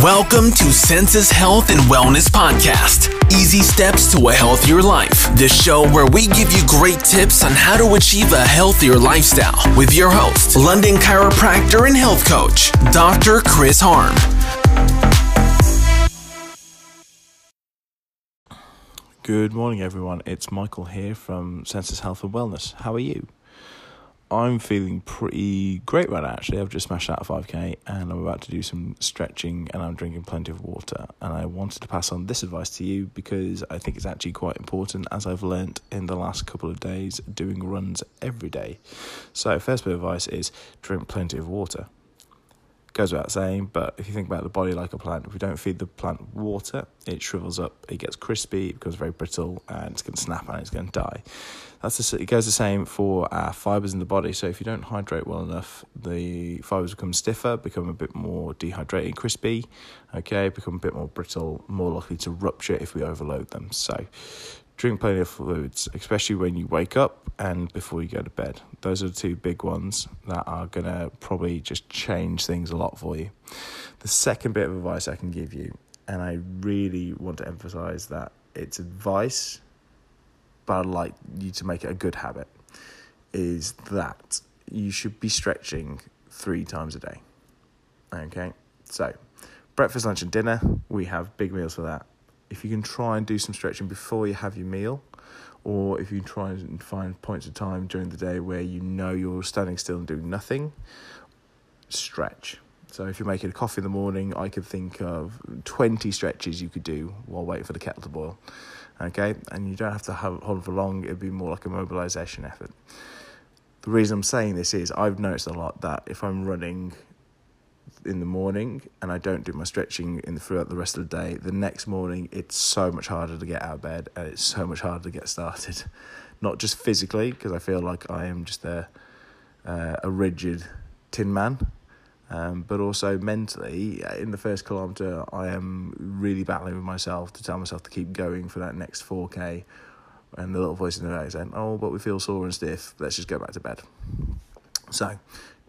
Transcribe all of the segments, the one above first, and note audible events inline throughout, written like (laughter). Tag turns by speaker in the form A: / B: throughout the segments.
A: Welcome to Senses Health and Wellness Podcast. Easy steps to a healthier life. The show where we give you great tips on how to achieve a healthier lifestyle with your host, London chiropractor and health coach, Dr. Chris Harm.
B: Good morning, everyone. It's Michael here from Senses Health and Wellness. How are you? I'm feeling pretty great right now, actually. I've just smashed out a 5k and I'm about to do some stretching and I'm drinking plenty of water. And I wanted to pass on this advice to you because I think it's actually quite important as I've learnt in the last couple of days doing runs every day. So, first bit of advice is drink plenty of water goes without saying, but if you think about the body like a plant, if we don't feed the plant water, it shrivels up, it gets crispy, it becomes very brittle, and it's going to snap and it's going to die. That's the, it goes the same for our fibers in the body. So if you don't hydrate well enough, the fibers become stiffer, become a bit more dehydrated, and crispy, okay, become a bit more brittle, more likely to rupture if we overload them. So drink plenty of fluids, especially when you wake up and before you go to bed. Those are the two big ones that are going to probably just change things a lot for you. The second bit of advice I can give you, and I really want to emphasize that it's advice, but I'd like you to make it a good habit, is that you should be stretching three times a day. Okay, so breakfast, lunch, and dinner, we have big meals for that if you can try and do some stretching before you have your meal, or if you try and find points of time during the day where you know you're standing still and doing nothing, stretch. So if you're making a coffee in the morning, I could think of 20 stretches you could do while waiting for the kettle to boil. Okay, and you don't have to hold on for long, it'd be more like a mobilization effort. The reason I'm saying this is I've noticed a lot that if I'm running in the morning and I don't do my stretching in the, throughout the rest of the day, the next morning it's so much harder to get out of bed and it's so much harder to get started. (laughs) Not just physically, because I feel like I am just a, uh, a rigid tin man, um, but also mentally. In the first kilometre, I am really battling with myself to tell myself to keep going for that next 4k. And the little voice in the back is saying, Oh, but we feel sore and stiff, let's just go back to bed. So,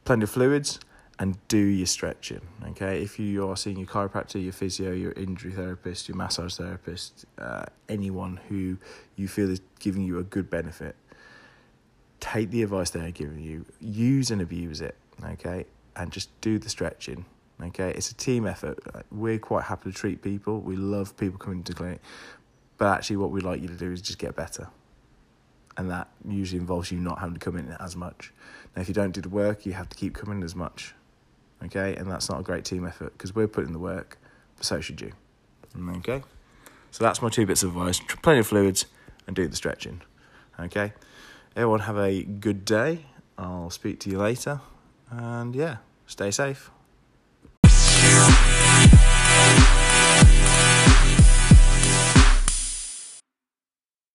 B: plenty of fluids and do your stretching. Okay, if you are seeing your chiropractor, your physio, your injury therapist, your massage therapist, uh, anyone who you feel is giving you a good benefit, take the advice they are giving you, use and abuse it. Okay, and just do the stretching. Okay, it's a team effort. We're quite happy to treat people. We love people coming to clinic, but actually, what we'd like you to do is just get better and that usually involves you not having to come in as much. Now, if you don't do the work, you have to keep coming as much okay? And that's not a great team effort because we're putting the work, but so should you, okay? So that's my two bits of advice plenty of fluids and do the stretching, okay? Everyone have a good day. I'll speak to you later, and yeah, stay safe.